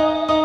Música